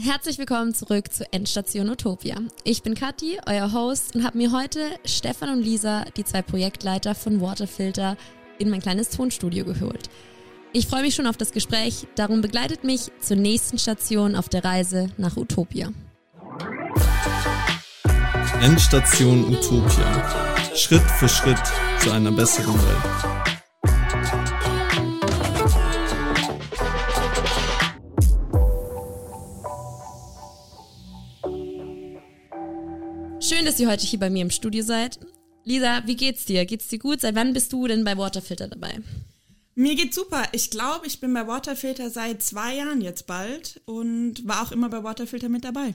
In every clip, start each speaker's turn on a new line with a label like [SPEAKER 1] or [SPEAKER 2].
[SPEAKER 1] Herzlich willkommen zurück zu Endstation Utopia. Ich bin Kathi, euer Host, und habe mir heute Stefan und Lisa, die zwei Projektleiter von Waterfilter, in mein kleines Tonstudio geholt. Ich freue mich schon auf das Gespräch, darum begleitet mich zur nächsten Station auf der Reise nach Utopia.
[SPEAKER 2] Endstation Utopia. Schritt für Schritt zu einer besseren Welt.
[SPEAKER 1] Dass ihr heute hier bei mir im Studio seid. Lisa, wie geht's dir? Geht's dir gut? Seit wann bist du denn bei Waterfilter dabei?
[SPEAKER 3] Mir geht's super. Ich glaube, ich bin bei Waterfilter seit zwei Jahren jetzt bald und war auch immer bei Waterfilter mit dabei.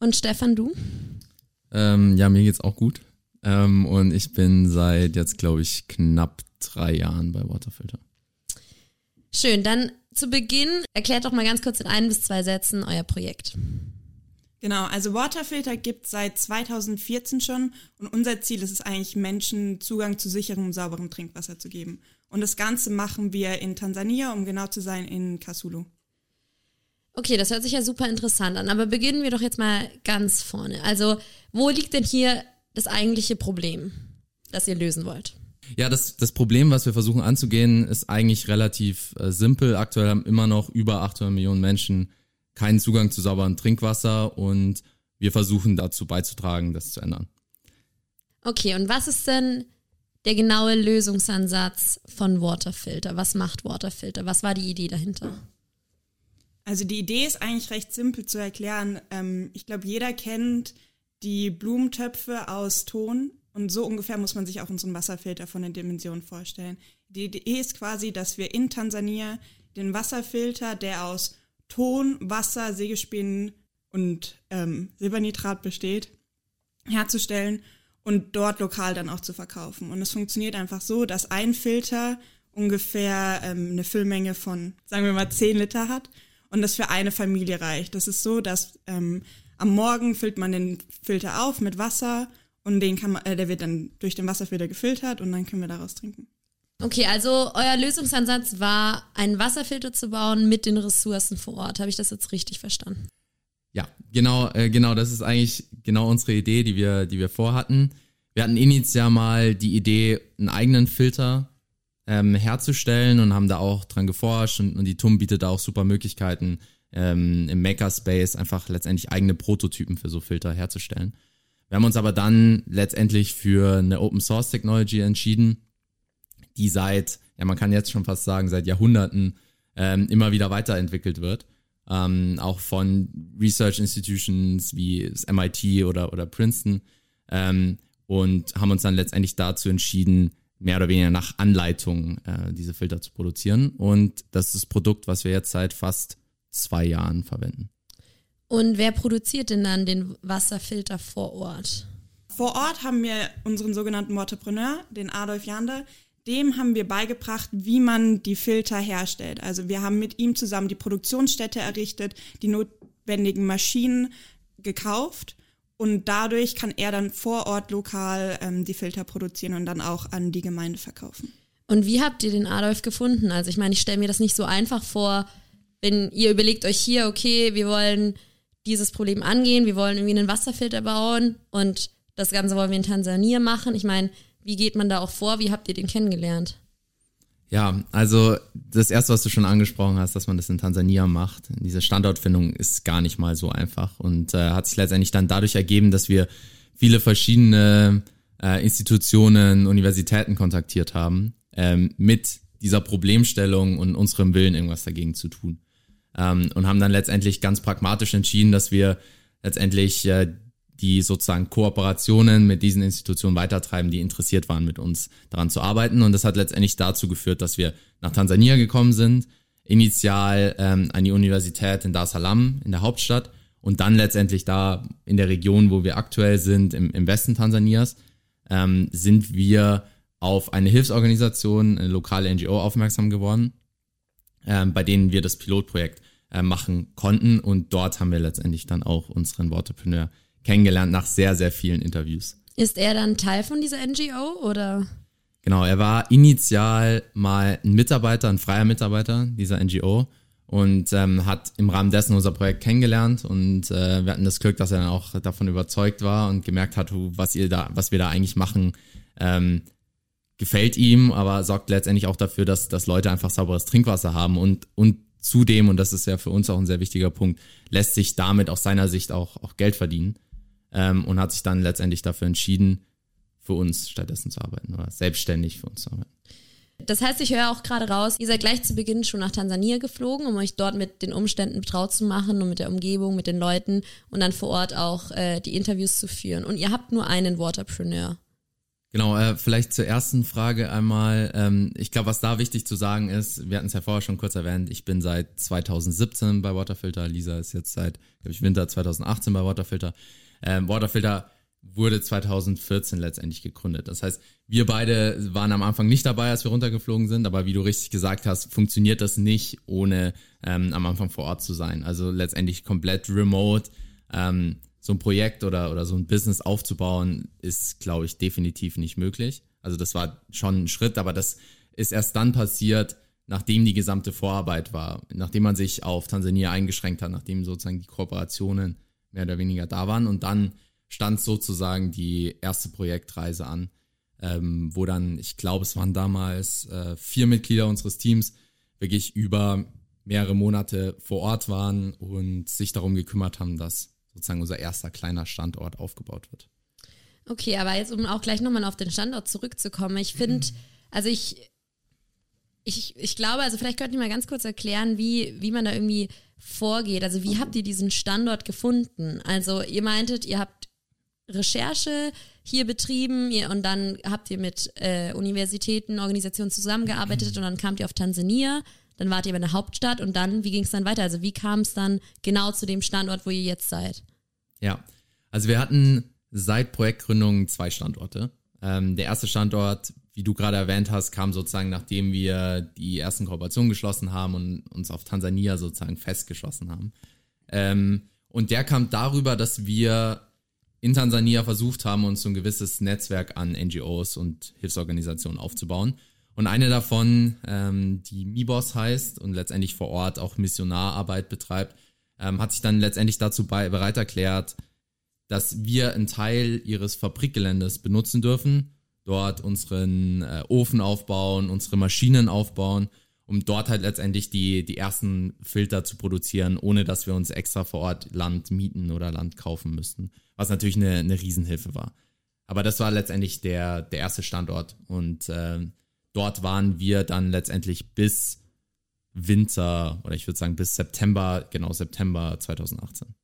[SPEAKER 1] Und Stefan, du?
[SPEAKER 4] Ähm, ja, mir geht's auch gut. Ähm, und ich bin seit jetzt, glaube ich, knapp drei Jahren bei Waterfilter.
[SPEAKER 1] Schön, dann zu Beginn erklärt doch mal ganz kurz in ein bis zwei Sätzen euer Projekt.
[SPEAKER 3] Genau, also Waterfilter gibt seit 2014 schon und unser Ziel ist es eigentlich, Menschen Zugang zu sicherem, sauberem Trinkwasser zu geben. Und das Ganze machen wir in Tansania, um genau zu sein, in Kasulu.
[SPEAKER 1] Okay, das hört sich ja super interessant an, aber beginnen wir doch jetzt mal ganz vorne. Also, wo liegt denn hier das eigentliche Problem, das ihr lösen wollt?
[SPEAKER 4] Ja, das, das Problem, was wir versuchen anzugehen, ist eigentlich relativ äh, simpel. Aktuell haben immer noch über 800 Millionen Menschen keinen Zugang zu sauberem Trinkwasser und wir versuchen dazu beizutragen, das zu ändern.
[SPEAKER 1] Okay, und was ist denn der genaue Lösungsansatz von Waterfilter? Was macht Waterfilter? Was war die Idee dahinter?
[SPEAKER 3] Also die Idee ist eigentlich recht simpel zu erklären. Ähm, ich glaube, jeder kennt die Blumentöpfe aus Ton und so ungefähr muss man sich auch unseren Wasserfilter von den Dimensionen vorstellen. Die Idee ist quasi, dass wir in Tansania den Wasserfilter, der aus Ton, Wasser, Sägespänen und ähm, Silbernitrat besteht, herzustellen und dort lokal dann auch zu verkaufen. Und es funktioniert einfach so, dass ein Filter ungefähr ähm, eine Füllmenge von, sagen wir mal, 10 Liter hat und das für eine Familie reicht. Das ist so, dass ähm, am Morgen füllt man den Filter auf mit Wasser und den kann man, äh, der wird dann durch den Wasserfilter gefiltert und dann können wir daraus trinken.
[SPEAKER 1] Okay, also euer Lösungsansatz war, einen Wasserfilter zu bauen mit den Ressourcen vor Ort. Habe ich das jetzt richtig verstanden?
[SPEAKER 4] Ja, genau, äh, genau, das ist eigentlich genau unsere Idee, die wir, die wir vorhatten. Wir hatten initial mal die Idee, einen eigenen Filter ähm, herzustellen und haben da auch dran geforscht und, und die TUM bietet da auch super Möglichkeiten, ähm, im Makerspace einfach letztendlich eigene Prototypen für so Filter herzustellen. Wir haben uns aber dann letztendlich für eine Open Source Technology entschieden, die seit, ja man kann jetzt schon fast sagen, seit Jahrhunderten ähm, immer wieder weiterentwickelt wird. Ähm, auch von Research Institutions wie das MIT oder, oder Princeton. Ähm, und haben uns dann letztendlich dazu entschieden, mehr oder weniger nach Anleitung äh, diese Filter zu produzieren. Und das ist das Produkt, was wir jetzt seit fast zwei Jahren verwenden.
[SPEAKER 1] Und wer produziert denn dann den Wasserfilter vor Ort?
[SPEAKER 3] Vor Ort haben wir unseren sogenannten Waterpreneur, den Adolf Jander, dem haben wir beigebracht, wie man die Filter herstellt. Also wir haben mit ihm zusammen die Produktionsstätte errichtet, die notwendigen Maschinen gekauft und dadurch kann er dann vor Ort lokal ähm, die Filter produzieren und dann auch an die Gemeinde verkaufen.
[SPEAKER 1] Und wie habt ihr den Adolf gefunden? Also ich meine, ich stelle mir das nicht so einfach vor, wenn ihr überlegt euch hier, okay, wir wollen dieses Problem angehen, wir wollen irgendwie einen Wasserfilter bauen und das Ganze wollen wir in Tansania machen. Ich meine, wie geht man da auch vor? Wie habt ihr den kennengelernt?
[SPEAKER 4] Ja, also das erste, was du schon angesprochen hast, dass man das in Tansania macht, diese Standortfindung ist gar nicht mal so einfach und äh, hat sich letztendlich dann dadurch ergeben, dass wir viele verschiedene äh, Institutionen, Universitäten kontaktiert haben ähm, mit dieser Problemstellung und unserem Willen, irgendwas dagegen zu tun. Ähm, und haben dann letztendlich ganz pragmatisch entschieden, dass wir letztendlich äh, die sozusagen Kooperationen mit diesen Institutionen weitertreiben, die interessiert waren, mit uns daran zu arbeiten. Und das hat letztendlich dazu geführt, dass wir nach Tansania gekommen sind, initial ähm, an die Universität in Dar es Salaam in der Hauptstadt und dann letztendlich da in der Region, wo wir aktuell sind, im, im Westen Tansanias, ähm, sind wir auf eine Hilfsorganisation, eine lokale NGO aufmerksam geworden, ähm, bei denen wir das Pilotprojekt äh, machen konnten. Und dort haben wir letztendlich dann auch unseren Waterpreneur kennengelernt nach sehr, sehr vielen Interviews.
[SPEAKER 1] Ist er dann Teil von dieser NGO oder?
[SPEAKER 4] Genau, er war initial mal ein Mitarbeiter, ein freier Mitarbeiter dieser NGO und ähm, hat im Rahmen dessen unser Projekt kennengelernt und äh, wir hatten das Glück, dass er dann auch davon überzeugt war und gemerkt hat, was ihr da, was wir da eigentlich machen, ähm, gefällt ihm, aber sorgt letztendlich auch dafür, dass, dass Leute einfach sauberes Trinkwasser haben und, und zudem, und das ist ja für uns auch ein sehr wichtiger Punkt, lässt sich damit aus seiner Sicht auch, auch Geld verdienen ähm, und hat sich dann letztendlich dafür entschieden, für uns stattdessen zu arbeiten oder selbstständig für uns zu arbeiten.
[SPEAKER 1] Das heißt, ich höre auch gerade raus, ihr seid gleich zu Beginn schon nach Tansania geflogen, um euch dort mit den Umständen betraut zu machen und mit der Umgebung, mit den Leuten und dann vor Ort auch äh, die Interviews zu führen. Und ihr habt nur einen Waterpreneur.
[SPEAKER 4] Genau, äh, vielleicht zur ersten Frage einmal. Ähm, ich glaube, was da wichtig zu sagen ist, wir hatten es ja vorher schon kurz erwähnt, ich bin seit 2017 bei Waterfilter, Lisa ist jetzt seit, glaube ich, Winter 2018 bei Waterfilter. Ähm, Waterfilter wurde 2014 letztendlich gegründet. Das heißt, wir beide waren am Anfang nicht dabei, als wir runtergeflogen sind, aber wie du richtig gesagt hast, funktioniert das nicht, ohne ähm, am Anfang vor Ort zu sein. Also letztendlich komplett remote. Ähm, so ein Projekt oder, oder so ein Business aufzubauen, ist, glaube ich, definitiv nicht möglich. Also das war schon ein Schritt, aber das ist erst dann passiert, nachdem die gesamte Vorarbeit war, nachdem man sich auf Tansania eingeschränkt hat, nachdem sozusagen die Kooperationen mehr oder weniger da waren und dann stand sozusagen die erste Projektreise an, ähm, wo dann, ich glaube, es waren damals äh, vier Mitglieder unseres Teams, wirklich über mehrere Monate vor Ort waren und sich darum gekümmert haben, dass sozusagen unser erster kleiner Standort aufgebaut wird.
[SPEAKER 1] Okay, aber jetzt, um auch gleich nochmal auf den Standort zurückzukommen, ich finde, also ich, ich, ich glaube, also vielleicht könnt ihr mal ganz kurz erklären, wie, wie man da irgendwie vorgeht. Also wie habt ihr diesen Standort gefunden? Also ihr meintet, ihr habt Recherche hier betrieben ihr, und dann habt ihr mit äh, Universitäten, Organisationen zusammengearbeitet und dann kamt ihr auf Tansania, dann wart ihr bei der Hauptstadt und dann, wie ging es dann weiter? Also wie kam es dann genau zu dem Standort, wo ihr jetzt seid?
[SPEAKER 4] Ja, also wir hatten seit Projektgründung zwei Standorte. Ähm, der erste Standort, wie du gerade erwähnt hast, kam sozusagen, nachdem wir die ersten Kooperationen geschlossen haben und uns auf Tansania sozusagen festgeschlossen haben. Ähm, und der kam darüber, dass wir in Tansania versucht haben, uns so ein gewisses Netzwerk an NGOs und Hilfsorganisationen aufzubauen. Und eine davon, ähm, die Mibos heißt und letztendlich vor Ort auch Missionararbeit betreibt, ähm, hat sich dann letztendlich dazu bei, bereit erklärt, dass wir einen Teil ihres Fabrikgeländes benutzen dürfen, dort unseren äh, Ofen aufbauen, unsere Maschinen aufbauen, um dort halt letztendlich die, die ersten Filter zu produzieren, ohne dass wir uns extra vor Ort Land mieten oder Land kaufen müssten was natürlich eine, eine Riesenhilfe war. Aber das war letztendlich der, der erste Standort und äh, dort waren wir dann letztendlich bis Winter oder ich würde sagen bis September, genau September 2018.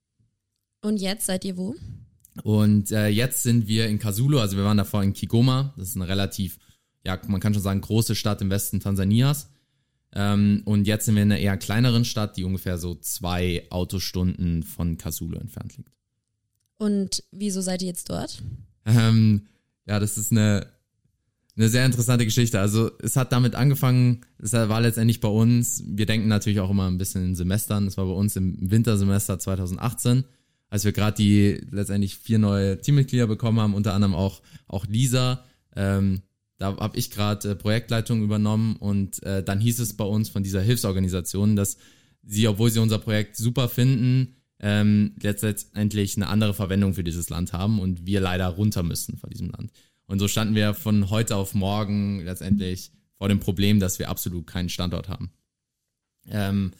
[SPEAKER 1] Und jetzt seid ihr wo?
[SPEAKER 4] Und äh, jetzt sind wir in Kasulo, also wir waren davor in Kigoma, das ist eine relativ, ja, man kann schon sagen, große Stadt im Westen Tansanias. Ähm, und jetzt sind wir in einer eher kleineren Stadt, die ungefähr so zwei Autostunden von Kasulo entfernt liegt.
[SPEAKER 1] Und wieso seid ihr jetzt dort?
[SPEAKER 4] Ähm, ja, das ist eine, eine sehr interessante Geschichte. Also es hat damit angefangen, es war letztendlich bei uns, wir denken natürlich auch immer ein bisschen in Semestern, es war bei uns im Wintersemester 2018, als wir gerade die letztendlich vier neue Teammitglieder bekommen haben, unter anderem auch, auch Lisa. Ähm, da habe ich gerade äh, Projektleitung übernommen und äh, dann hieß es bei uns von dieser Hilfsorganisation, dass sie, obwohl sie unser Projekt super finden, ähm, letztendlich eine andere Verwendung für dieses Land haben und wir leider runter müssen von diesem Land. Und so standen wir von heute auf morgen letztendlich vor dem Problem, dass wir absolut keinen Standort haben. Ähm,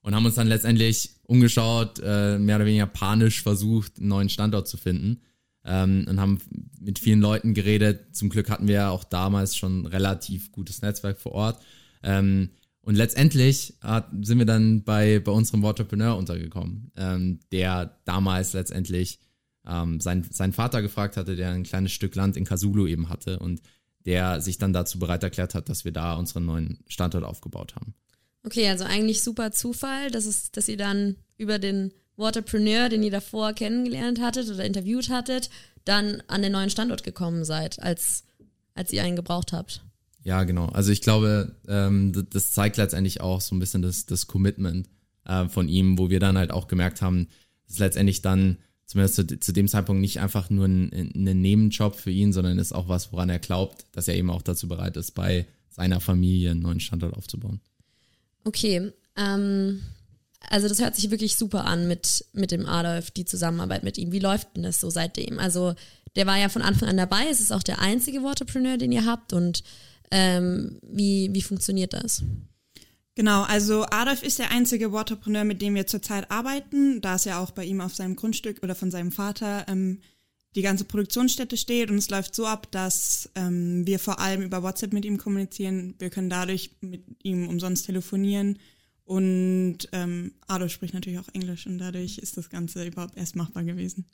[SPEAKER 4] und haben uns dann letztendlich umgeschaut, äh, mehr oder weniger panisch versucht, einen neuen Standort zu finden. Ähm, und haben mit vielen Leuten geredet. Zum Glück hatten wir ja auch damals schon relativ gutes Netzwerk vor Ort. Ähm, und letztendlich hat, sind wir dann bei, bei unserem Entrepreneur untergekommen, ähm, der damals letztendlich ähm, sein, seinen Vater gefragt hatte, der ein kleines Stück Land in Kasulu eben hatte und der sich dann dazu bereit erklärt hat, dass wir da unseren neuen Standort aufgebaut haben.
[SPEAKER 1] Okay, also eigentlich super Zufall, dass, es, dass ihr dann über den Waterpreneur, den ihr davor kennengelernt hattet oder interviewt hattet, dann an den neuen Standort gekommen seid, als, als ihr einen gebraucht habt.
[SPEAKER 4] Ja, genau. Also ich glaube, ähm, das zeigt letztendlich auch so ein bisschen das, das Commitment äh, von ihm, wo wir dann halt auch gemerkt haben, dass letztendlich dann zumindest zu, zu dem Zeitpunkt nicht einfach nur ein, ein Nebenjob für ihn, sondern ist auch was, woran er glaubt, dass er eben auch dazu bereit ist, bei seiner Familie einen neuen Standort aufzubauen.
[SPEAKER 1] Okay, Ähm, also das hört sich wirklich super an mit, mit dem Adolf, die Zusammenarbeit mit ihm. Wie läuft denn das so seitdem? Also der war ja von Anfang an dabei. Es ist auch der einzige Waterpreneur, den ihr habt. Und ähm, wie, wie funktioniert das?
[SPEAKER 3] Genau, also Adolf ist der einzige Waterpreneur, mit dem wir zurzeit arbeiten, da es ja auch bei ihm auf seinem Grundstück oder von seinem Vater ähm, die ganze Produktionsstätte steht und es läuft so ab, dass ähm, wir vor allem über WhatsApp mit ihm kommunizieren. Wir können dadurch mit ihm umsonst telefonieren und ähm, Adolf spricht natürlich auch Englisch und dadurch ist das Ganze überhaupt erst machbar gewesen.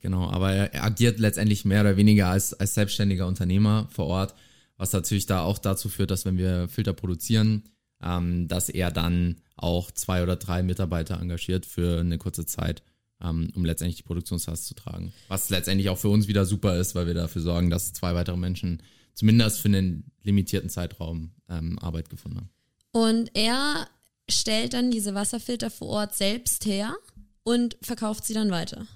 [SPEAKER 4] Genau, aber er, er agiert letztendlich mehr oder weniger als, als selbstständiger Unternehmer vor Ort, was natürlich da auch dazu führt, dass wenn wir Filter produzieren, ähm, dass er dann auch zwei oder drei Mitarbeiter engagiert für eine kurze Zeit, ähm, um letztendlich die Produktionslast zu tragen. Was letztendlich auch für uns wieder super ist, weil wir dafür sorgen, dass zwei weitere Menschen zumindest für einen limitierten Zeitraum ähm, Arbeit gefunden haben.
[SPEAKER 1] Und er stellt dann diese Wasserfilter vor Ort selbst her und verkauft sie dann weiter.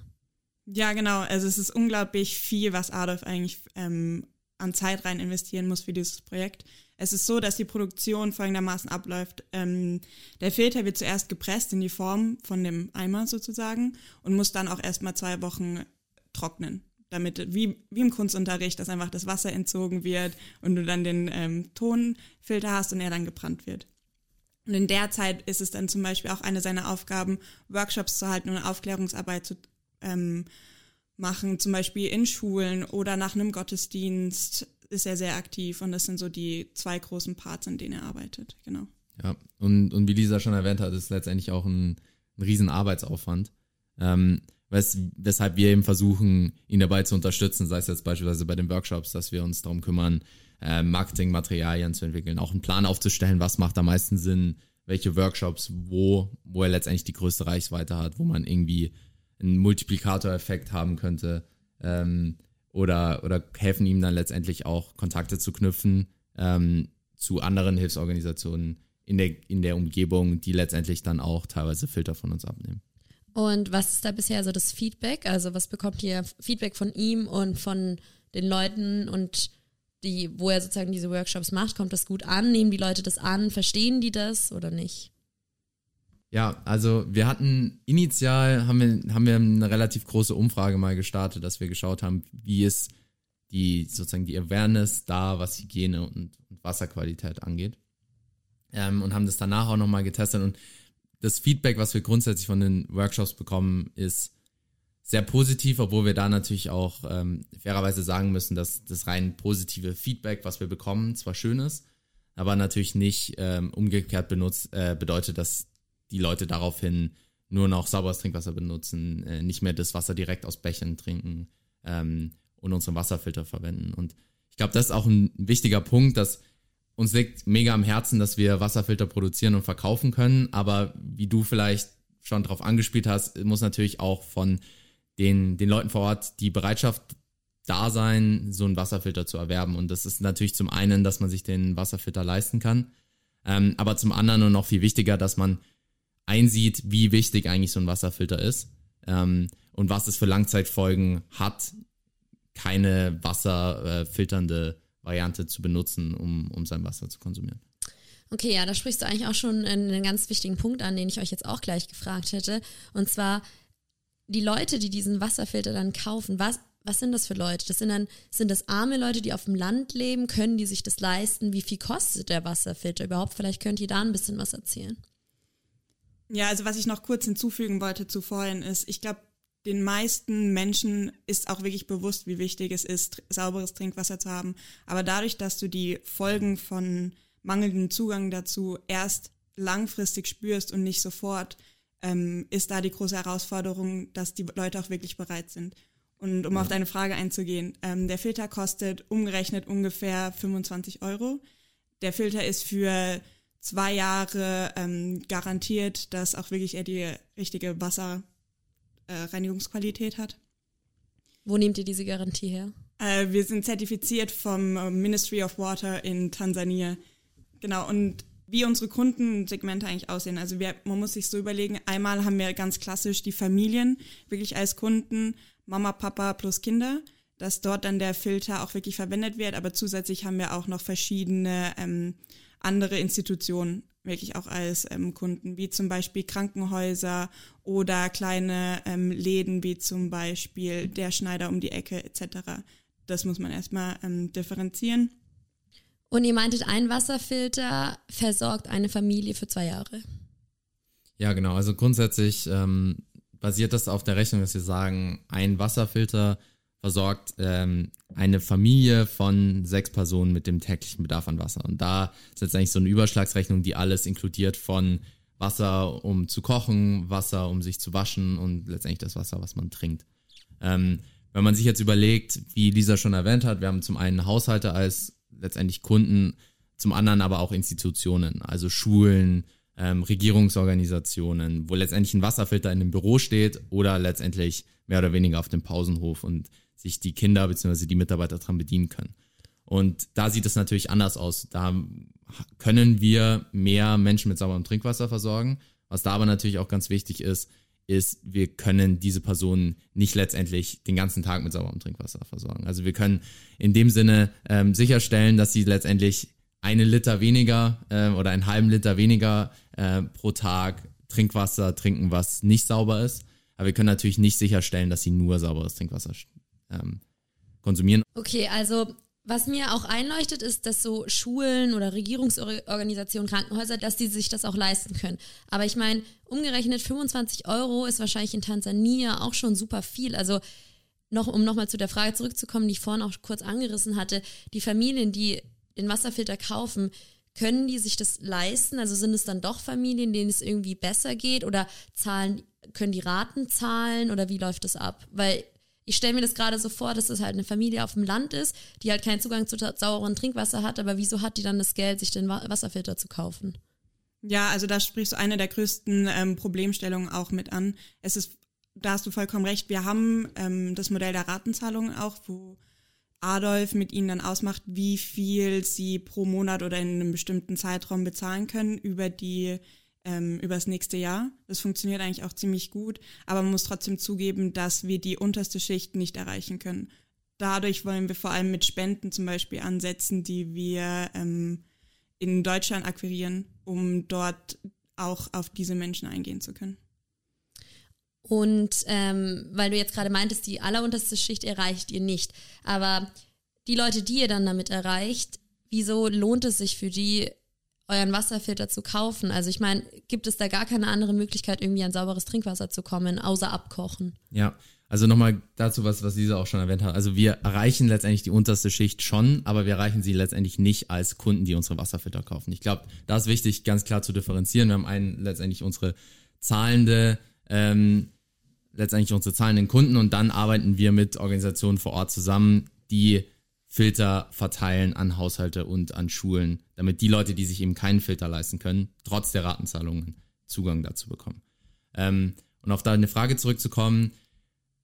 [SPEAKER 3] Ja, genau. Also es ist unglaublich viel, was Adolf eigentlich ähm, an Zeit rein investieren muss für dieses Projekt. Es ist so, dass die Produktion folgendermaßen abläuft. Ähm, der Filter wird zuerst gepresst in die Form von dem Eimer sozusagen und muss dann auch erstmal zwei Wochen trocknen, damit, wie, wie im Kunstunterricht, dass einfach das Wasser entzogen wird und du dann den ähm, Tonfilter hast und er dann gebrannt wird. Und in der Zeit ist es dann zum Beispiel auch eine seiner Aufgaben, Workshops zu halten und Aufklärungsarbeit zu ähm, machen, zum Beispiel in Schulen oder nach einem Gottesdienst ist er sehr aktiv und das sind so die zwei großen Parts, in denen er arbeitet, genau.
[SPEAKER 4] Ja, und, und wie Lisa schon erwähnt hat, ist letztendlich auch ein, ein riesen Arbeitsaufwand. Ähm, wes, weshalb wir eben versuchen, ihn dabei zu unterstützen, sei es jetzt beispielsweise bei den Workshops, dass wir uns darum kümmern, äh, Marketingmaterialien zu entwickeln, auch einen Plan aufzustellen, was macht am meisten Sinn, welche Workshops, wo, wo er letztendlich die größte Reichweite hat, wo man irgendwie einen Multiplikatoreffekt haben könnte ähm, oder, oder helfen ihm dann letztendlich auch Kontakte zu knüpfen ähm, zu anderen Hilfsorganisationen in der, in der Umgebung, die letztendlich dann auch teilweise Filter von uns abnehmen.
[SPEAKER 1] Und was ist da bisher so das Feedback? Also was bekommt ihr Feedback von ihm und von den Leuten und die, wo er sozusagen diese Workshops macht, kommt das gut an? Nehmen die Leute das an? Verstehen die das oder nicht?
[SPEAKER 4] Ja, also wir hatten initial haben wir, haben wir eine relativ große Umfrage mal gestartet, dass wir geschaut haben, wie ist die sozusagen die Awareness da, was Hygiene und, und Wasserqualität angeht. Ähm, und haben das danach auch nochmal getestet. Und das Feedback, was wir grundsätzlich von den Workshops bekommen, ist sehr positiv, obwohl wir da natürlich auch ähm, fairerweise sagen müssen, dass das rein positive Feedback, was wir bekommen, zwar schön ist, aber natürlich nicht ähm, umgekehrt benutzt, äh, bedeutet, dass die Leute daraufhin nur noch sauberes Trinkwasser benutzen, äh, nicht mehr das Wasser direkt aus Bechern trinken ähm, und unseren Wasserfilter verwenden. Und ich glaube, das ist auch ein wichtiger Punkt, dass uns liegt mega am Herzen, dass wir Wasserfilter produzieren und verkaufen können. Aber wie du vielleicht schon drauf angespielt hast, muss natürlich auch von den, den Leuten vor Ort die Bereitschaft da sein, so einen Wasserfilter zu erwerben. Und das ist natürlich zum einen, dass man sich den Wasserfilter leisten kann. Ähm, aber zum anderen und noch viel wichtiger, dass man einsieht, wie wichtig eigentlich so ein Wasserfilter ist ähm, und was es für Langzeitfolgen hat, keine wasserfilternde Variante zu benutzen, um, um sein Wasser zu konsumieren.
[SPEAKER 1] Okay, ja, da sprichst du eigentlich auch schon einen ganz wichtigen Punkt an, den ich euch jetzt auch gleich gefragt hätte. Und zwar die Leute, die diesen Wasserfilter dann kaufen, was, was sind das für Leute? Das sind dann, sind das arme Leute, die auf dem Land leben? Können die sich das leisten? Wie viel kostet der Wasserfilter überhaupt? Vielleicht könnt ihr da ein bisschen was erzählen.
[SPEAKER 3] Ja, also was ich noch kurz hinzufügen wollte zu vorhin ist, ich glaube, den meisten Menschen ist auch wirklich bewusst, wie wichtig es ist, sauberes Trinkwasser zu haben. Aber dadurch, dass du die Folgen von mangelndem Zugang dazu erst langfristig spürst und nicht sofort, ähm, ist da die große Herausforderung, dass die Leute auch wirklich bereit sind. Und um ja. auf deine Frage einzugehen, ähm, der Filter kostet umgerechnet ungefähr 25 Euro. Der Filter ist für zwei Jahre ähm, garantiert, dass auch wirklich er die richtige Wasserreinigungsqualität äh, hat.
[SPEAKER 1] Wo nehmt ihr diese Garantie her?
[SPEAKER 3] Äh, wir sind zertifiziert vom äh, Ministry of Water in Tansania. Genau, und wie unsere Kundensegmente eigentlich aussehen. Also wir, man muss sich so überlegen, einmal haben wir ganz klassisch die Familien, wirklich als Kunden, Mama, Papa plus Kinder, dass dort dann der Filter auch wirklich verwendet wird, aber zusätzlich haben wir auch noch verschiedene ähm, andere Institutionen wirklich auch als ähm, Kunden, wie zum Beispiel Krankenhäuser oder kleine ähm, Läden, wie zum Beispiel der Schneider um die Ecke etc. Das muss man erstmal ähm, differenzieren.
[SPEAKER 1] Und ihr meintet, ein Wasserfilter versorgt eine Familie für zwei Jahre.
[SPEAKER 4] Ja, genau. Also grundsätzlich ähm, basiert das auf der Rechnung, dass wir sagen, ein Wasserfilter versorgt ähm, eine Familie von sechs Personen mit dem täglichen Bedarf an Wasser. Und da ist jetzt eigentlich so eine Überschlagsrechnung, die alles inkludiert von Wasser, um zu kochen, Wasser, um sich zu waschen und letztendlich das Wasser, was man trinkt. Ähm, wenn man sich jetzt überlegt, wie Lisa schon erwähnt hat, wir haben zum einen Haushalte als letztendlich Kunden, zum anderen aber auch Institutionen, also Schulen, ähm, Regierungsorganisationen, wo letztendlich ein Wasserfilter in dem Büro steht oder letztendlich mehr oder weniger auf dem Pausenhof und sich die Kinder bzw. die Mitarbeiter dran bedienen können. Und da sieht es natürlich anders aus. Da können wir mehr Menschen mit sauberem Trinkwasser versorgen. Was da aber natürlich auch ganz wichtig ist, ist, wir können diese Personen nicht letztendlich den ganzen Tag mit sauberem Trinkwasser versorgen. Also wir können in dem Sinne ähm, sicherstellen, dass sie letztendlich eine Liter weniger äh, oder einen halben Liter weniger äh, pro Tag Trinkwasser trinken, was nicht sauber ist. Aber wir können natürlich nicht sicherstellen, dass sie nur sauberes Trinkwasser ähm, konsumieren.
[SPEAKER 1] Okay, also was mir auch einleuchtet, ist, dass so Schulen oder Regierungsorganisationen, Krankenhäuser, dass die sich das auch leisten können. Aber ich meine, umgerechnet 25 Euro ist wahrscheinlich in Tansania auch schon super viel. Also noch, um nochmal zu der Frage zurückzukommen, die ich vorhin auch kurz angerissen hatte, die Familien, die den Wasserfilter kaufen, können die sich das leisten? Also sind es dann doch Familien, denen es irgendwie besser geht oder zahlen, können die Raten zahlen oder wie läuft das ab? Weil ich stelle mir das gerade so vor, dass das halt eine Familie auf dem Land ist, die halt keinen Zugang zu saurem Trinkwasser hat, aber wieso hat die dann das Geld, sich den Wasserfilter zu kaufen?
[SPEAKER 3] Ja, also da sprichst du eine der größten ähm, Problemstellungen auch mit an. Es ist, da hast du vollkommen recht, wir haben ähm, das Modell der Ratenzahlung auch, wo Adolf mit ihnen dann ausmacht, wie viel sie pro Monat oder in einem bestimmten Zeitraum bezahlen können über die ähm, über nächste Jahr. Das funktioniert eigentlich auch ziemlich gut, aber man muss trotzdem zugeben, dass wir die unterste Schicht nicht erreichen können. Dadurch wollen wir vor allem mit Spenden zum Beispiel ansetzen, die wir ähm, in Deutschland akquirieren, um dort auch auf diese Menschen eingehen zu können.
[SPEAKER 1] Und ähm, weil du jetzt gerade meintest, die allerunterste Schicht erreicht ihr nicht. Aber die Leute, die ihr dann damit erreicht, wieso lohnt es sich für die, euren Wasserfilter zu kaufen? Also ich meine, gibt es da gar keine andere Möglichkeit, irgendwie an sauberes Trinkwasser zu kommen, außer abkochen?
[SPEAKER 4] Ja, also nochmal dazu, was, was Lisa auch schon erwähnt hat. Also wir erreichen letztendlich die unterste Schicht schon, aber wir erreichen sie letztendlich nicht als Kunden, die unsere Wasserfilter kaufen. Ich glaube, da ist wichtig, ganz klar zu differenzieren. Wir haben einen letztendlich unsere zahlende, ähm, letztendlich unsere zahlenden Kunden und dann arbeiten wir mit Organisationen vor Ort zusammen, die Filter verteilen an Haushalte und an Schulen, damit die Leute, die sich eben keinen Filter leisten können, trotz der Ratenzahlungen Zugang dazu bekommen. Ähm, und auf deine Frage zurückzukommen,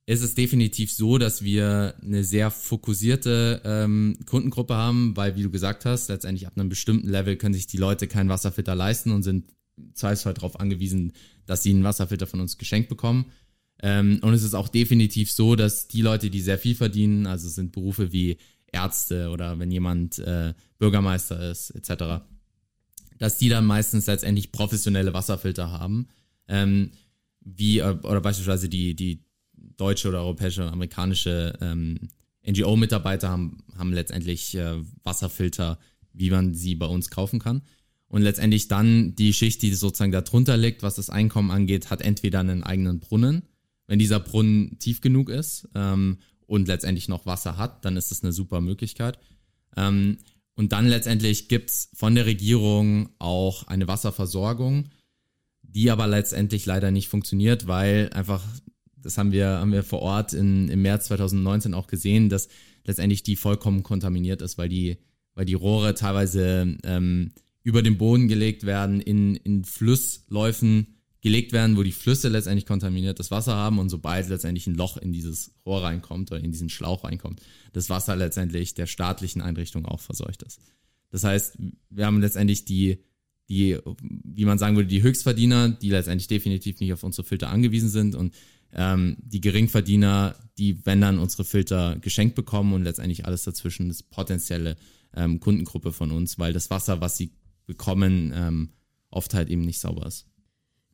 [SPEAKER 4] ist es definitiv so, dass wir eine sehr fokussierte ähm, Kundengruppe haben, weil, wie du gesagt hast, letztendlich ab einem bestimmten Level können sich die Leute keinen Wasserfilter leisten und sind zweifelsfall darauf angewiesen, dass sie einen Wasserfilter von uns geschenkt bekommen. Ähm, und es ist auch definitiv so, dass die Leute, die sehr viel verdienen, also sind Berufe wie Ärzte oder wenn jemand äh, Bürgermeister ist, etc., dass die dann meistens letztendlich professionelle Wasserfilter haben, ähm, wie, äh, oder beispielsweise die, die deutsche oder europäische oder amerikanische ähm, NGO-Mitarbeiter haben, haben letztendlich äh, Wasserfilter, wie man sie bei uns kaufen kann. Und letztendlich dann die Schicht, die sozusagen darunter liegt, was das Einkommen angeht, hat entweder einen eigenen Brunnen, wenn dieser Brunnen tief genug ist ähm, und letztendlich noch Wasser hat, dann ist das eine super Möglichkeit. Ähm, und dann letztendlich gibt's von der Regierung auch eine Wasserversorgung, die aber letztendlich leider nicht funktioniert, weil einfach, das haben wir, haben wir vor Ort in, im März 2019 auch gesehen, dass letztendlich die vollkommen kontaminiert ist, weil die, weil die Rohre teilweise ähm, über den Boden gelegt werden, in, in Flussläufen gelegt werden, wo die Flüsse letztendlich kontaminiertes Wasser haben und sobald letztendlich ein Loch in dieses Rohr reinkommt oder in diesen Schlauch reinkommt, das Wasser letztendlich der staatlichen Einrichtung auch verseucht ist. Das heißt, wir haben letztendlich die, die, wie man sagen würde, die Höchstverdiener, die letztendlich definitiv nicht auf unsere Filter angewiesen sind und ähm, die Geringverdiener, die, wenn dann unsere Filter geschenkt bekommen und letztendlich alles dazwischen ist potenzielle ähm, Kundengruppe von uns, weil das Wasser, was sie bekommen, ähm, oft halt eben nicht sauber ist.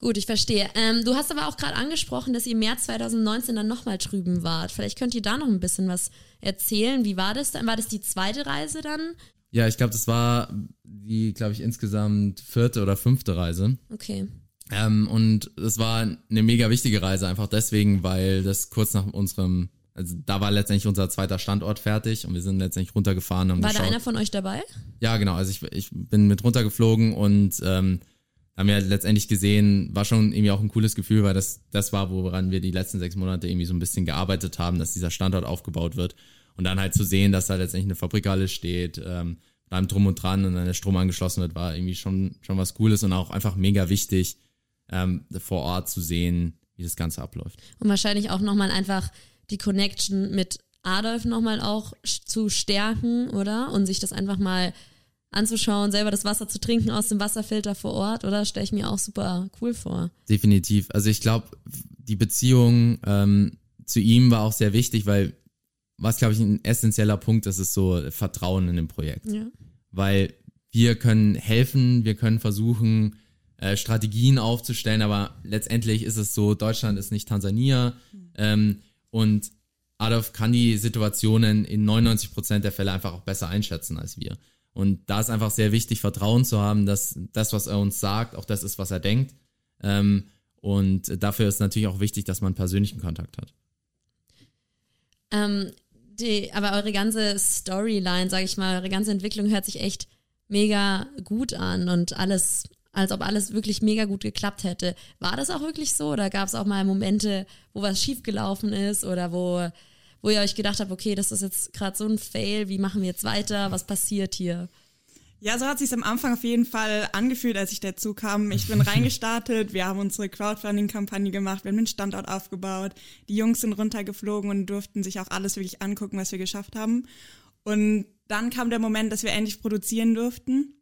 [SPEAKER 1] Gut, ich verstehe. Ähm, du hast aber auch gerade angesprochen, dass ihr im März 2019 dann nochmal drüben wart. Vielleicht könnt ihr da noch ein bisschen was erzählen. Wie war das dann? War das die zweite Reise dann?
[SPEAKER 4] Ja, ich glaube, das war die, glaube ich, insgesamt vierte oder fünfte Reise.
[SPEAKER 1] Okay.
[SPEAKER 4] Ähm, und es war eine mega wichtige Reise, einfach deswegen, weil das kurz nach unserem, also da war letztendlich unser zweiter Standort fertig und wir sind letztendlich runtergefahren. Und
[SPEAKER 1] War
[SPEAKER 4] geschaut.
[SPEAKER 1] da einer von euch dabei?
[SPEAKER 4] Ja, genau. Also ich, ich bin mit runtergeflogen und ähm, haben ja letztendlich gesehen, war schon irgendwie auch ein cooles Gefühl, weil das das war, woran wir die letzten sechs Monate irgendwie so ein bisschen gearbeitet haben, dass dieser Standort aufgebaut wird. Und dann halt zu sehen, dass da letztendlich eine Fabrikhalle steht, ähm, da einem Drum und Dran und dann der Strom angeschlossen wird, war irgendwie schon, schon was Cooles und auch einfach mega wichtig, ähm, vor Ort zu sehen, wie das Ganze abläuft.
[SPEAKER 1] Und wahrscheinlich auch nochmal einfach die Connection mit Adolf nochmal auch zu stärken, oder? Und sich das einfach mal anzuschauen, selber das Wasser zu trinken aus dem Wasserfilter vor Ort, oder? Stelle ich mir auch super cool vor.
[SPEAKER 4] Definitiv. Also ich glaube, die Beziehung ähm, zu ihm war auch sehr wichtig, weil was, glaube ich, ein essentieller Punkt ist, ist so Vertrauen in dem Projekt.
[SPEAKER 1] Ja.
[SPEAKER 4] Weil wir können helfen, wir können versuchen, äh, Strategien aufzustellen, aber letztendlich ist es so, Deutschland ist nicht Tansania ähm, und Adolf kann die Situationen in 99% der Fälle einfach auch besser einschätzen als wir. Und da ist einfach sehr wichtig, Vertrauen zu haben, dass das, was er uns sagt, auch das ist, was er denkt. Ähm, und dafür ist natürlich auch wichtig, dass man persönlichen Kontakt hat.
[SPEAKER 1] Ähm, die, aber eure ganze Storyline, sag ich mal, eure ganze Entwicklung hört sich echt mega gut an und alles, als ob alles wirklich mega gut geklappt hätte. War das auch wirklich so oder gab es auch mal Momente, wo was schiefgelaufen ist oder wo, wo ihr euch gedacht habt, okay, das ist jetzt gerade so ein Fail, wie machen wir jetzt weiter, was passiert hier?
[SPEAKER 3] Ja, so hat sich am Anfang auf jeden Fall angefühlt, als ich dazu kam. Ich bin reingestartet, wir haben unsere Crowdfunding-Kampagne gemacht, wir haben den Standort aufgebaut, die Jungs sind runtergeflogen und durften sich auch alles wirklich angucken, was wir geschafft haben. Und dann kam der Moment, dass wir endlich produzieren durften.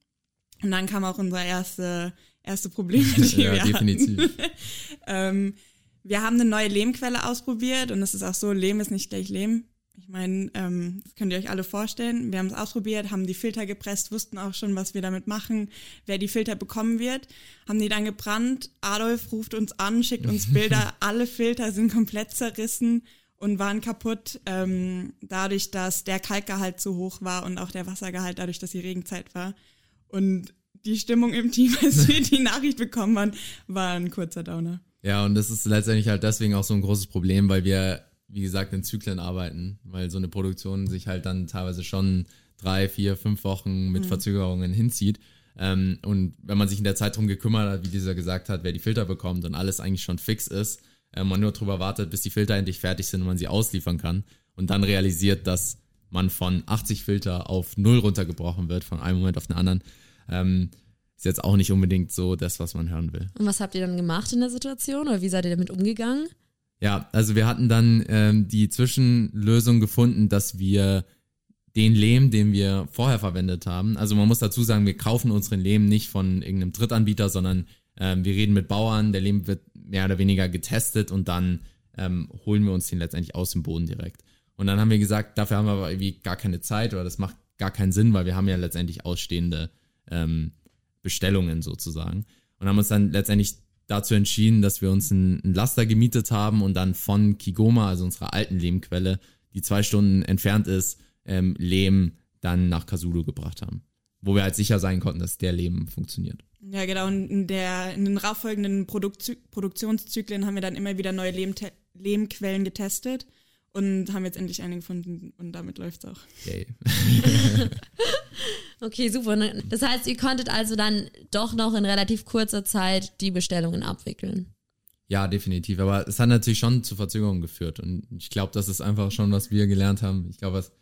[SPEAKER 3] Und dann kam auch unser erste, erste Problem, mit dem
[SPEAKER 4] Ja,
[SPEAKER 3] wir
[SPEAKER 4] definitiv.
[SPEAKER 3] hatten. ähm, wir haben eine neue Lehmquelle ausprobiert und es ist auch so, Lehm ist nicht gleich Lehm. Ich meine, ähm, das könnt ihr euch alle vorstellen. Wir haben es ausprobiert, haben die Filter gepresst, wussten auch schon, was wir damit machen, wer die Filter bekommen wird, haben die dann gebrannt. Adolf ruft uns an, schickt uns Bilder. Alle Filter sind komplett zerrissen und waren kaputt, ähm, dadurch, dass der Kalkgehalt zu hoch war und auch der Wassergehalt, dadurch, dass die Regenzeit war. Und die Stimmung im Team, als wir die Nachricht bekommen haben, war ein kurzer Downer.
[SPEAKER 4] Ja, und das ist letztendlich halt deswegen auch so ein großes Problem, weil wir, wie gesagt, in Zyklen arbeiten, weil so eine Produktion sich halt dann teilweise schon drei, vier, fünf Wochen mit Verzögerungen hinzieht. Ähm, und wenn man sich in der Zeit drum gekümmert hat, wie dieser gesagt hat, wer die Filter bekommt und alles eigentlich schon fix ist, äh, man nur drüber wartet, bis die Filter endlich fertig sind und man sie ausliefern kann und dann realisiert, dass man von 80 Filter auf null runtergebrochen wird, von einem Moment auf den anderen, ähm, ist jetzt auch nicht unbedingt so das, was man hören will.
[SPEAKER 1] Und was habt ihr dann gemacht in der Situation oder wie seid ihr damit umgegangen?
[SPEAKER 4] Ja, also wir hatten dann ähm, die Zwischenlösung gefunden, dass wir den Lehm, den wir vorher verwendet haben, also man muss dazu sagen, wir kaufen unseren Lehm nicht von irgendeinem Drittanbieter, sondern ähm, wir reden mit Bauern, der Lehm wird mehr oder weniger getestet und dann ähm, holen wir uns den letztendlich aus dem Boden direkt. Und dann haben wir gesagt, dafür haben wir aber irgendwie gar keine Zeit oder das macht gar keinen Sinn, weil wir haben ja letztendlich ausstehende ähm, Bestellungen sozusagen. Und haben uns dann letztendlich dazu entschieden, dass wir uns einen, einen Laster gemietet haben und dann von Kigoma, also unserer alten Lehmquelle, die zwei Stunden entfernt ist, ähm, Lehm dann nach Kasulu gebracht haben. Wo wir halt sicher sein konnten, dass der Lehm funktioniert.
[SPEAKER 3] Ja, genau. Und in, der, in den darauffolgenden Produktzy Produktionszyklen haben wir dann immer wieder neue Lehmte Lehmquellen getestet und haben jetzt endlich eine gefunden und damit läuft's auch.
[SPEAKER 4] Yay.
[SPEAKER 1] Okay, super. Ne? Das heißt, ihr konntet also dann doch noch in relativ kurzer Zeit die Bestellungen abwickeln.
[SPEAKER 4] Ja, definitiv. Aber es hat natürlich schon zu Verzögerungen geführt. Und ich glaube, das ist einfach schon, was wir gelernt haben. Ich glaube, was,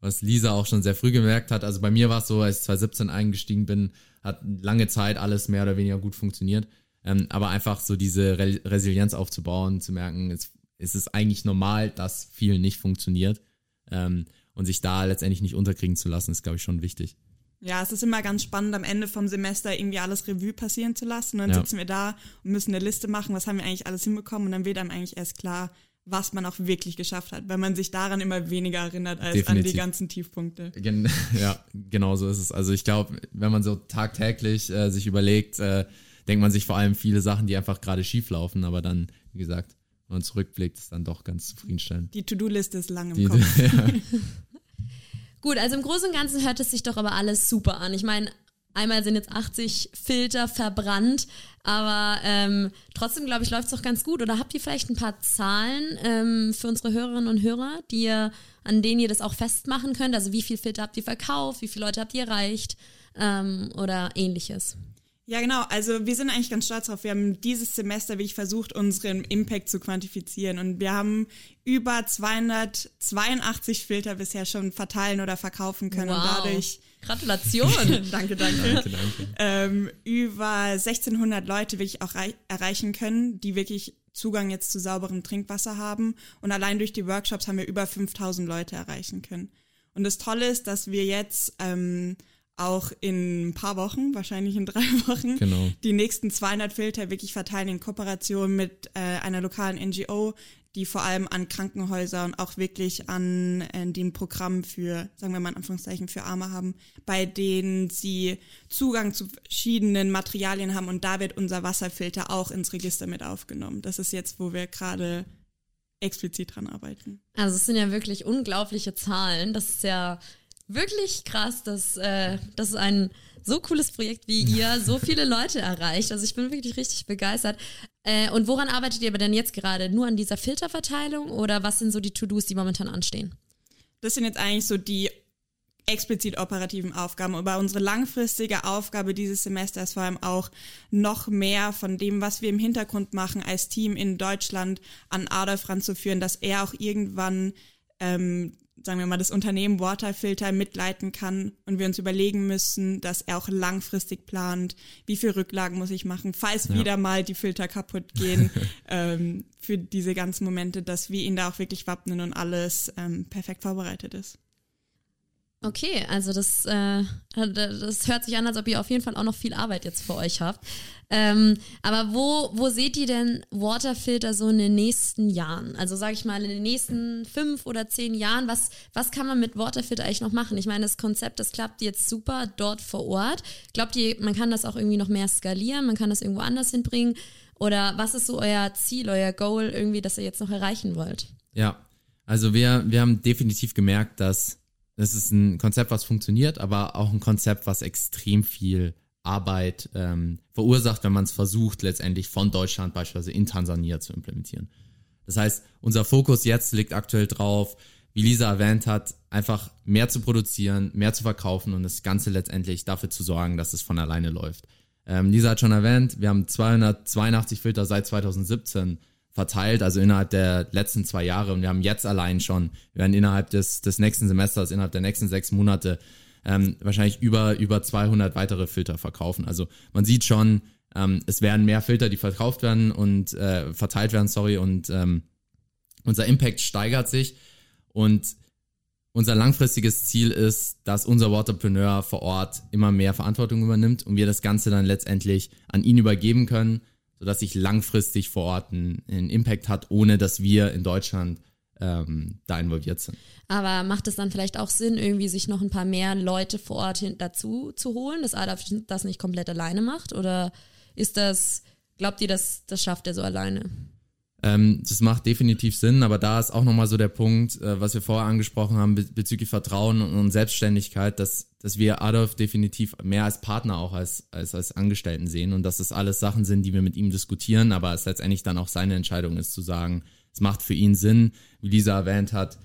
[SPEAKER 4] was Lisa auch schon sehr früh gemerkt hat. Also bei mir war es so, als ich 2017 eingestiegen bin, hat lange Zeit alles mehr oder weniger gut funktioniert. Ähm, aber einfach so diese Re Resilienz aufzubauen, zu merken, es, es ist eigentlich normal, dass viel nicht funktioniert. Ähm, und sich da letztendlich nicht unterkriegen zu lassen, ist, glaube ich, schon wichtig.
[SPEAKER 3] Ja, es ist immer ganz spannend, am Ende vom Semester irgendwie alles Revue passieren zu lassen. Und dann
[SPEAKER 4] Ja.
[SPEAKER 3] sitzen wir da und müssen eine Liste machen, was haben wir eigentlich alles hinbekommen. Und dann wird einem eigentlich erst klar, was man auch wirklich geschafft hat, weil man sich daran immer weniger erinnert als
[SPEAKER 4] Definitiv.
[SPEAKER 3] an die ganzen Tiefpunkte.
[SPEAKER 4] Gen ja, genau so ist es. Also ich glaube, wenn man so tagtäglich äh, sich überlegt, äh, denkt man sich vor allem viele Sachen, die einfach gerade schief laufen, aber dann, wie gesagt, wenn man zurückblickt, ist dann doch ganz zufriedenstellend.
[SPEAKER 3] Die To-Do-Liste ist lang im
[SPEAKER 4] Die,
[SPEAKER 3] Kopf.
[SPEAKER 4] ja,
[SPEAKER 1] Gut, also im Großen und Ganzen hört es sich doch aber alles super an. Ich meine, einmal sind jetzt 80 Filter verbrannt, aber ähm, trotzdem, glaube ich, läuft es doch ganz gut. Oder habt ihr vielleicht ein paar Zahlen ähm, für unsere Hörerinnen und Hörer, die ihr, an denen ihr das auch festmachen könnt? Also wie viele Filter habt ihr verkauft, wie viele Leute habt ihr erreicht ähm, oder ähnliches?
[SPEAKER 3] Ja, genau. Also wir sind eigentlich ganz stolz drauf. Wir haben dieses Semester wirklich versucht, unseren Impact zu quantifizieren. Und wir haben über 282 Filter bisher schon verteilen oder verkaufen können. Und dadurch,
[SPEAKER 1] Gratulation!
[SPEAKER 3] danke, danke,
[SPEAKER 4] danke, danke.
[SPEAKER 3] ähm, über 1600 Leute wirklich auch rei- erreichen können, die wirklich Zugang jetzt zu sauberem Trinkwasser haben. Und allein durch die Workshops haben wir über 5000 Leute erreichen können. Und das Tolle ist, dass wir jetzt ähm, auch in ein paar Wochen, wahrscheinlich in drei Wochen,
[SPEAKER 4] Genau.
[SPEAKER 3] die nächsten 200 Filter wirklich verteilen in Kooperation mit äh, einer lokalen NGO, die vor allem an Krankenhäuser und auch wirklich an äh, den Programmen für, sagen wir mal in Anführungszeichen, für Arme haben, bei denen sie Zugang zu verschiedenen Materialien haben und da wird unser Wasserfilter auch ins Register mit aufgenommen. Das ist jetzt, wo wir gerade explizit dran arbeiten.
[SPEAKER 1] Also es sind ja wirklich unglaubliche Zahlen. Das ist ja wirklich krass, dass, äh, dass ein so cooles Projekt wie ihr so viele Leute erreicht. Also ich bin wirklich richtig begeistert. Äh, und woran arbeitet ihr aber denn jetzt gerade? Nur an dieser Filterverteilung oder was sind so die To-Dos, die momentan anstehen?
[SPEAKER 3] Das sind jetzt eigentlich so die explizit operativen Aufgaben. Aber unsere langfristige Aufgabe dieses Semester ist vor allem auch noch mehr von dem, was wir im Hintergrund machen als Team in Deutschland an Adolf ranzuführen, dass er auch irgendwann, ähm, sagen wir mal, das Unternehmen Waterfilter mitleiten kann und wir uns überlegen müssen, dass er auch langfristig plant, wie viel Rücklagen muss ich machen, falls wieder mal die Filter kaputt gehen, ähm, für diese ganzen Momente, dass wir ihn da auch wirklich wappnen und alles ähm, perfekt vorbereitet ist.
[SPEAKER 1] Okay, also das, äh, das hört sich an, als ob ihr auf jeden Fall auch noch viel Arbeit jetzt vor euch habt. Ähm, aber wo, wo seht ihr denn Waterfilter so in den nächsten Jahren? Also sage ich mal, in den nächsten fünf oder zehn Jahren, was, was kann man mit Waterfilter eigentlich noch machen? Ich meine, das Konzept, das klappt jetzt super dort vor Ort. Glaubt ihr, man kann das auch irgendwie noch mehr skalieren? Man kann das irgendwo anders hinbringen? Oder was ist so euer Ziel, euer Goal irgendwie, das ihr jetzt noch erreichen wollt?
[SPEAKER 4] Ja, also wir, wir haben definitiv gemerkt, dass das ist ein Konzept, was funktioniert, aber auch ein Konzept, was extrem viel Arbeit ähm, verursacht, wenn man es versucht, letztendlich von Deutschland beispielsweise in Tansania zu implementieren. Das heißt, unser Fokus jetzt liegt aktuell drauf, wie Lisa erwähnt hat, einfach mehr zu produzieren, mehr zu verkaufen und das Ganze letztendlich dafür zu sorgen, dass es von alleine läuft. Ähm, Lisa hat schon erwähnt, wir haben 282 Filter seit 2017 verteilt, also innerhalb der letzten zwei Jahre. Und wir haben jetzt allein schon, wir werden innerhalb des, des nächsten Semesters, innerhalb der nächsten sechs Monate ähm, wahrscheinlich über, über 200 weitere Filter verkaufen. Also man sieht schon, ähm, es werden mehr Filter, die verkauft werden und äh, verteilt werden, sorry, und ähm, unser Impact steigert sich. Und unser langfristiges Ziel ist, dass unser Waterpreneur vor Ort immer mehr Verantwortung übernimmt und wir das Ganze dann letztendlich an ihn übergeben können, sodass sich langfristig vor Ort einen, einen Impact hat, ohne dass wir in Deutschland ähm, da involviert sind.
[SPEAKER 1] Aber macht es dann vielleicht auch Sinn, irgendwie sich noch ein paar mehr Leute vor Ort hin dazu zu holen, dass Adolf das nicht komplett alleine macht? Oder ist das, glaubt ihr, dass das schafft er so alleine?
[SPEAKER 4] Ähm, das macht definitiv Sinn, aber da ist auch nochmal so der Punkt, äh, was wir vorher angesprochen haben be bezüglich Vertrauen und, und Selbstständigkeit, dass, dass wir Adolf definitiv mehr als Partner auch als, als, als Angestellten sehen und dass das alles Sachen sind, die wir mit ihm diskutieren, aber es letztendlich dann auch seine Entscheidung ist zu sagen, es macht für ihn Sinn, wie Lisa erwähnt hat,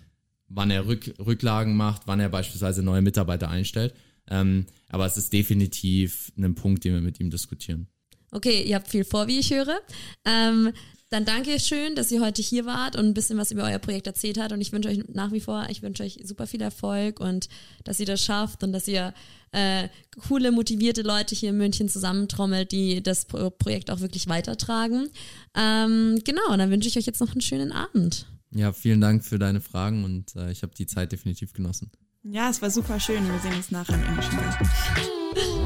[SPEAKER 4] wann er Rück, Rücklagen macht, wann er beispielsweise neue Mitarbeiter einstellt. Ähm, aber es ist definitiv ein Punkt, den wir mit ihm diskutieren.
[SPEAKER 1] Okay, ihr habt viel vor, wie ich höre. Ähm, dann danke schön, dass ihr heute hier wart und ein bisschen was über euer Projekt erzählt habt. Und ich wünsche euch nach wie vor, ich wünsche euch super viel Erfolg und dass ihr das schafft und dass ihr äh, coole, motivierte Leute hier in München zusammentrommelt, die das Pro Projekt auch wirklich weitertragen. Ähm, genau, und dann wünsche ich euch jetzt noch einen schönen Abend.
[SPEAKER 4] Ja, vielen Dank für deine Fragen und äh, ich habe die Zeit definitiv genossen.
[SPEAKER 3] Ja, es war super schön. Wir sehen uns nachher im englischen Garten.